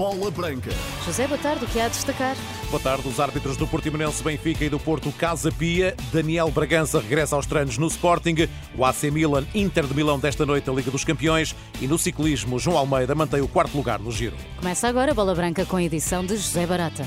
Bola Branca. José, boa tarde, o que há a destacar? Boa tarde, os árbitros do Portimonense Benfica e do Porto Casa Pia. Daniel Bragança regressa aos treinos no Sporting. O AC Milan Inter de Milão desta noite a Liga dos Campeões. E no ciclismo, João Almeida mantém o quarto lugar no giro. Começa agora a Bola Branca com a edição de José Barata.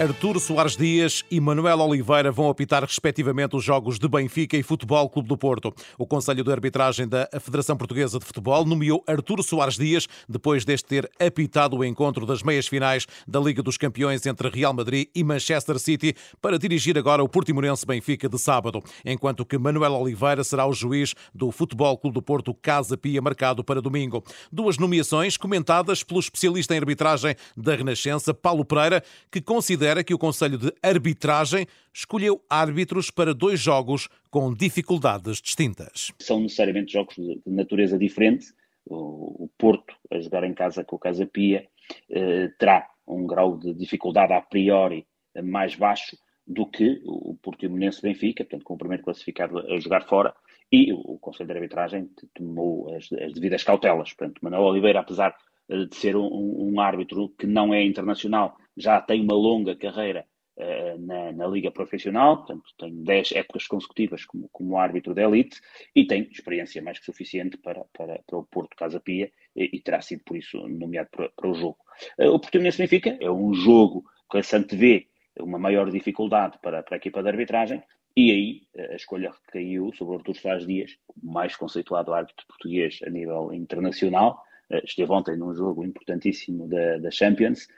Arturo Soares Dias e Manuel Oliveira vão apitar respectivamente os jogos de Benfica e Futebol Clube do Porto. O Conselho de Arbitragem da Federação Portuguesa de Futebol nomeou Arturo Soares Dias depois deste ter apitado o encontro das meias finais da Liga dos Campeões entre Real Madrid e Manchester City para dirigir agora o Portimonense Benfica de sábado, enquanto que Manuel Oliveira será o juiz do Futebol Clube do Porto Casa Pia marcado para domingo. Duas nomeações comentadas pelo especialista em arbitragem da Renascença, Paulo Pereira, que considera considera que o Conselho de Arbitragem escolheu árbitros para dois jogos com dificuldades distintas. São necessariamente jogos de natureza diferente. O Porto, a jogar em casa com o Casa Pia, eh, terá um grau de dificuldade a priori mais baixo do que o Portimonense Benfica, portanto, com o primeiro classificado a jogar fora, e o Conselho de Arbitragem tomou as, as devidas cautelas. Portanto, Manuel Oliveira, apesar eh, de ser um, um, árbitro que não é internacional, já tem uma longa carreira uh, na, na, Liga Profissional, portanto, tem 10 épocas consecutivas como, como árbitro de elite e tem experiência mais que suficiente para, para, para o Porto Casa Pia e, e, terá sido por isso nomeado para, para o jogo. Uh, o Portimonense Benfica é um jogo que a Sante vê uma maior dificuldade para, para a equipa de arbitragem, e aí a escolha recaiu sobre Artur Soares Dias, mais conceituado árbitro português a nível internacional, eh, esteve ontem num jogo importantíssimo da, da Champions,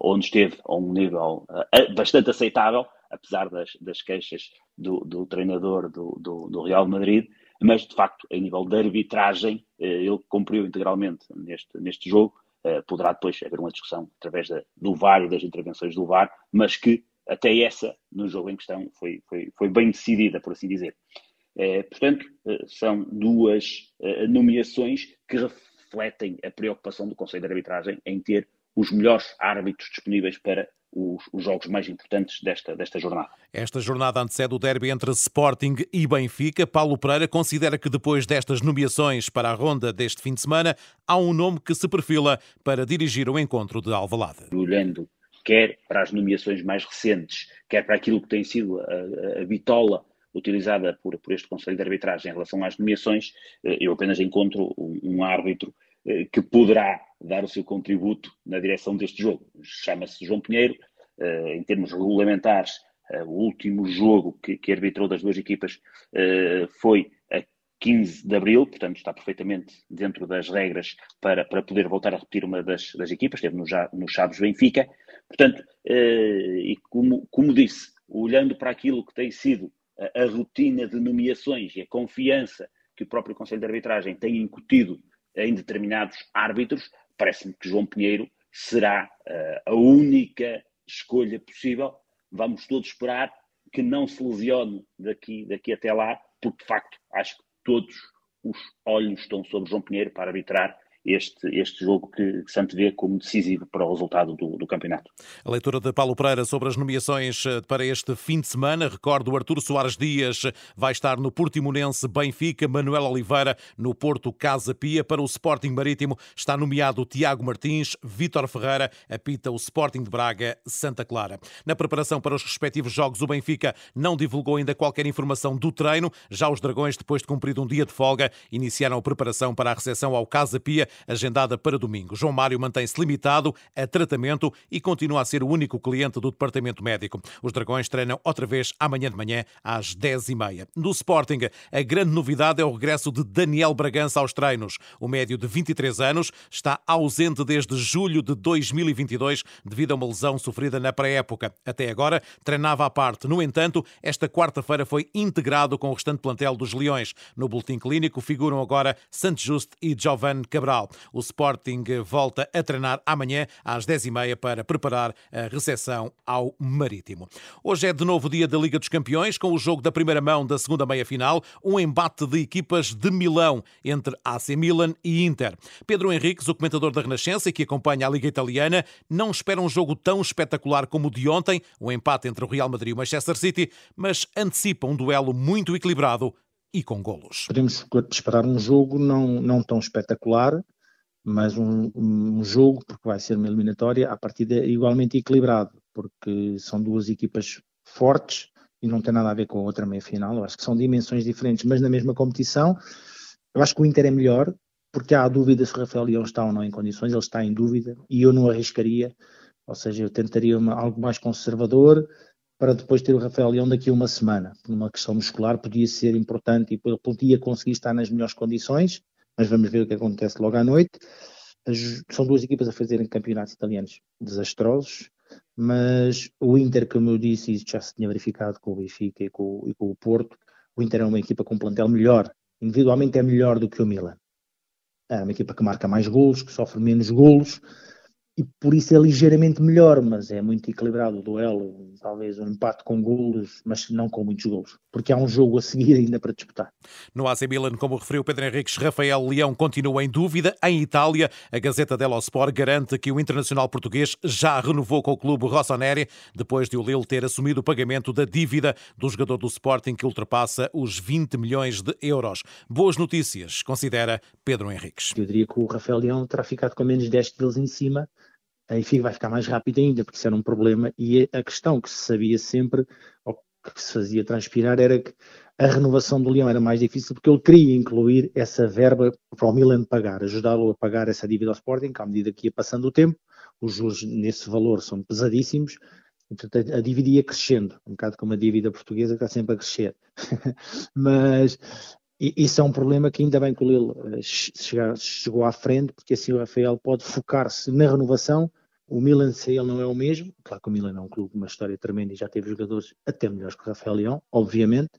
onde esteve a um nível uh, bastante aceitável, apesar das, das queixas do, do treinador do, do, do, Real Madrid, mas de facto, em nível de arbitragem, uh, ele cumpriu integralmente neste, neste jogo. poderá depois haver uma discussão através da, do VAR e das intervenções do VAR, mas que até essa, no jogo em questão, foi, foi, foi bem decidida, por assim dizer. portanto, são duas nomeações que refletem a preocupação do Conselho de Arbitragem em ter os melhores árbitros disponíveis para os, os, jogos mais importantes desta, desta jornada. Esta jornada antecede o derby entre Sporting e Benfica. Paulo Pereira considera que depois destas nomeações para a ronda deste fim de semana, há um nome que se perfila para dirigir o encontro de Alvalade. Olhando quer para as nomeações mais recentes, quer para aquilo que tem sido a, a, bitola utilizada por, por este Conselho de Arbitragem em relação às nomeações, eh, eu apenas encontro um, um árbitro que poderá dar o seu contributo na direção deste jogo. Chama-se João Pinheiro, eh, em termos regulamentares, o último jogo que, que arbitrou das duas equipas foi a 15 de abril, portanto está perfeitamente dentro das regras para, para poder voltar a repetir uma das, das equipas, esteve no, no Chaves Benfica. Portanto, e como, como disse, olhando para aquilo que tem sido a, rotina de nomeações e a confiança que o próprio Conselho de Arbitragem tem incutido em determinados árbitros, parece-me que João Pinheiro será uh, a única escolha possível. Vamos todos esperar que não se lesione daqui, daqui até lá, porque de facto acho que todos os olhos estão sobre João Pinheiro para arbitrar este, este jogo que, que se antevê como decisivo para o resultado do, do, campeonato. A leitura de Paulo Pereira sobre as nomeações eh, para este fim de semana. Recordo, Artur Soares Dias vai estar no Portimonense Benfica, Manuel Oliveira no Porto Casa Pia. Para o Sporting Marítimo está nomeado Tiago Martins, Vítor Ferreira apita o Sporting de Braga, Santa Clara. Na preparação para os respectivos jogos, o Benfica não divulgou ainda qualquer informação do treino. Já os Dragões, depois de cumprido um dia de folga, iniciaram a preparação para a recepção ao Casa Pia agendada para domingo. João Mário mantém-se limitado a tratamento e continua a ser o único cliente do departamento médico. Os Dragões treinam outra vez amanhã de manhã às 10h30. No Sporting, a grande novidade é o regresso de Daniel Bragança aos treinos. O médio de 23 anos está ausente desde julho de 2022 devido a uma lesão sofrida na pré-época. Até agora treinava à parte. No entanto, esta quarta-feira foi integrado com o restante plantel dos Leões. No boletim clínico figuram agora Santos Just e Giovanni Cabral. O Sporting volta a treinar amanhã às 10h30 para preparar a recepção ao Marítimo. Hoje é de novo dia da Liga dos Campeões, com o jogo da primeira mão da segunda meia-final, um embate de equipas de Milão entre AC Milan e Inter. Pedro Henriques, o comentador da Renascença que acompanha a Liga Italiana, não espera um jogo tão espetacular como o de ontem, o um empate entre o Real Madrid e o Manchester City, mas antecipa um duelo muito equilibrado e com golos. Podemos esperar um jogo não, não tão espetacular, mas um, um, jogo, porque vai ser uma eliminatória, a partida igualmente equilibrado, porque são duas equipas fortes e não tem nada a ver com a outra meia-final. Eu acho que são dimensões diferentes, mas na mesma competição. Eu acho que o Inter é melhor, porque há dúvida se Rafael Leão está ou não em condições, ele está em dúvida, e eu não arriscaria, ou seja, eu tentaria uma, algo mais conservador para depois ter o Rafael Leão daqui a uma semana. Por uma questão muscular podia ser importante e podia conseguir estar nas melhores condições, mas vamos ver o que acontece logo à noite. São duas equipas a fazerem campeonatos italianos desastrosos, mas o Inter, como eu disse, isso já se tinha verificado com o Benfica e com, e com o Porto, o Inter é uma equipa com um plantel melhor, individualmente é melhor do que o Milan. É uma equipa que marca mais golos, que sofre menos golos, e por isso é ligeiramente melhor, mas é muito equilibrado o duelo, talvez um empate com golos, mas não com muitos golos, porque há um jogo a seguir ainda para disputar. No AC Milan, como referiu Pedro Henriques, Rafael Leão continua em dúvida. Em Itália, a Gazeta dello Sport garante que o internacional português já renovou com o clube Rossoneri, depois de o Lille ter assumido o pagamento da dívida do jogador do Sporting que ultrapassa os 20 milhões de euros. Boas notícias, considera Pedro Henriques. Eu diria que o Rafael Leão terá ficado com menos 10 quilos em cima enfim, vai ficar mais rápido ainda, porque isso era um problema. E a questão que se sabia sempre, ou que se fazia transpirar, era que a renovação do Leão era mais difícil, porque ele queria incluir essa verba para o Milan pagar, ajudá-lo a pagar essa dívida ao Sporting, que à medida que ia passando o tempo, os juros nesse valor são pesadíssimos, portanto a dívida ia crescendo, um bocado como a dívida portuguesa que está sempre a crescer. Mas isso é um problema que ainda bem que o Lille eh, chegou à frente, porque assim o Rafael pode focar-se na renovação o Milan, se ele não é o mesmo, claro que o Milan é um clube com uma história tremenda e já teve jogadores até melhores que o Rafael Leão, obviamente,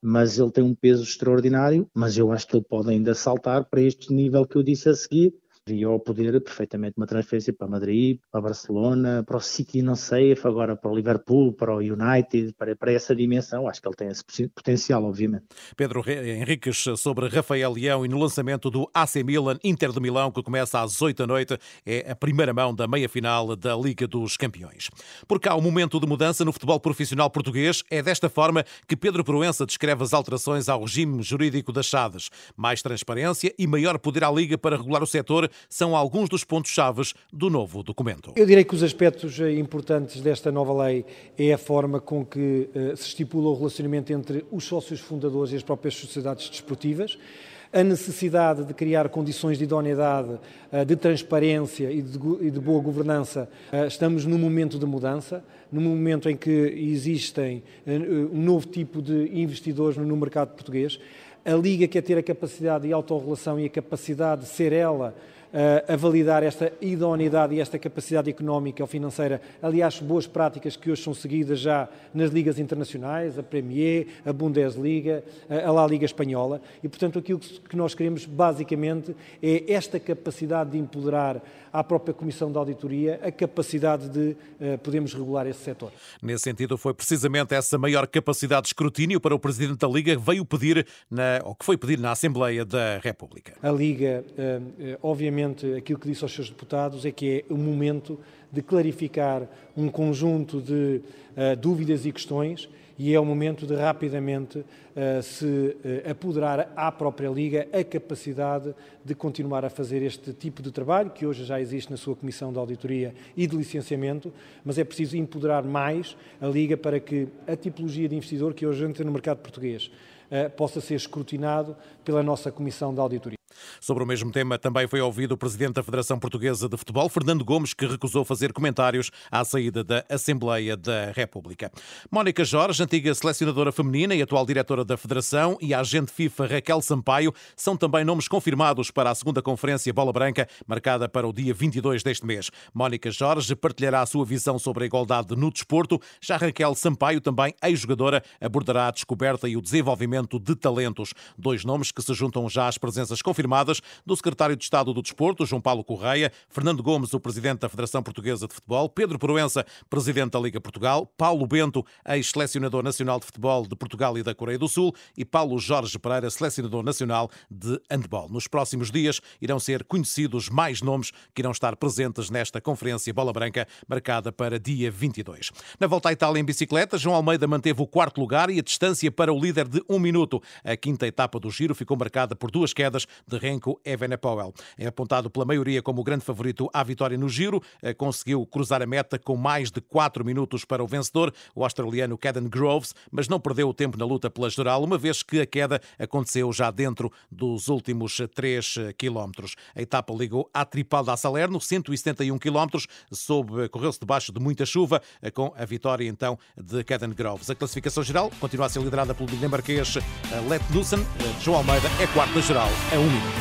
mas ele tem um peso extraordinário, mas eu acho que ele pode ainda saltar para este nível que eu disse a seguir, e ao poder perfeitamente uma transferência para Madrid, para Barcelona, para o City, não sei, agora para o Liverpool, para o United, para, para essa dimensão. Acho que ele tem esse potencial, obviamente. Pedro Henriques sobre Rafael Leão e no lançamento do AC Milan Inter de Milão, que começa às 8 da noite, é a primeira mão da meia-final da Liga dos Campeões. Por cá, o momento de mudança no futebol profissional português é desta forma que Pedro Proença descreve as alterações ao regime jurídico das chaves. Mais transparência e maior poder à Liga para regular o setor são alguns dos pontos-chave do novo documento. Eu direi que os aspectos eh, importantes desta nova lei é a forma com que uh, se estipula o relacionamento entre os sócios fundadores e as próprias sociedades desportivas a necessidade de criar condições de idoneidade, eh, de transparência e de, boa governança. Estamos num momento de mudança, num momento em que existem um novo tipo de investidores no mercado português. A Liga quer ter a capacidade de autorrelação e a capacidade de ser ela a validar esta idoneidade e esta capacidade económica ou financeira. Aliás, boas práticas que hoje são seguidas já nas ligas internacionais, a Premier, a Bundesliga, a La Liga Espanhola. E, portanto, aquilo que nós queremos, basicamente, é esta capacidade de empoderar à própria Comissão de Auditoria a capacidade de uh, podermos regular esse setor. Nesse sentido, foi precisamente essa maior capacidade de escrutínio para o Presidente da Liga que veio pedir, na, ou que foi pedir na Assembleia da República. A Liga, uh, obviamente, aquilo que disse aos seus deputados é que é o momento de clarificar um conjunto de uh, dúvidas e questões e é o momento de rapidamente uh, se uh, apoderar à própria Liga a capacidade de continuar a fazer este tipo de trabalho, que hoje já existe na sua Comissão de Auditoria e de Licenciamento, mas é preciso empoderar mais a Liga para que a tipologia de investidor que hoje entra no mercado português uh, possa ser escrutinado pela nossa Comissão de Auditoria. Sobre o mesmo tema também foi ouvido o presidente da Federação Portuguesa de Futebol, Fernando Gomes, que recusou fazer comentários à saída da Assembleia da República. Mónica Jorge, antiga selecionadora feminina e atual diretora da Federação, e a agente FIFA Raquel Sampaio são também nomes confirmados para a segunda conferência Bola Branca, marcada para o dia 22 deste mês. Mónica Jorge partilhará a sua visão sobre a igualdade no desporto. Já Raquel Sampaio, também ex-jogadora, abordará a descoberta e o desenvolvimento de talentos. Dois nomes que se juntam já às presenças confirmadas do secretário de Estado do Desporto, João Paulo Correia, Fernando Gomes, o presidente da Federação Portuguesa de Futebol, Pedro Proença, presidente da Liga Portugal, Paulo Bento, ex-selecionador nacional de futebol de Portugal e da Coreia do Sul, e Paulo Jorge Pereira, selecionador nacional de handball. Nos próximos dias irão ser conhecidos mais nomes que irão estar presentes nesta conferência Bola Branca, marcada para dia 22. Na volta à Itália em bicicleta, João Almeida manteve o quarto lugar e a distância para o líder de um minuto. A quinta etapa do giro ficou marcada por duas quedas de Renko Evenepoel. É apontado pela maioria como o grande favorito à vitória no giro, eh, conseguiu cruzar a meta com mais de 4 minutos para o vencedor, o australiano Caden Groves, mas não perdeu o tempo na luta pela geral, uma vez que a queda aconteceu já dentro dos últimos 3 quilómetros. A etapa ligou à Tripalda a Salerno, 171 quilómetros, sob correu-se debaixo de muita chuva, com a vitória então de Caden Groves. A classificação geral continua a ser liderada pelo dinamarquês Let Knudsen. João Almeida é quarto da geral a um minuto.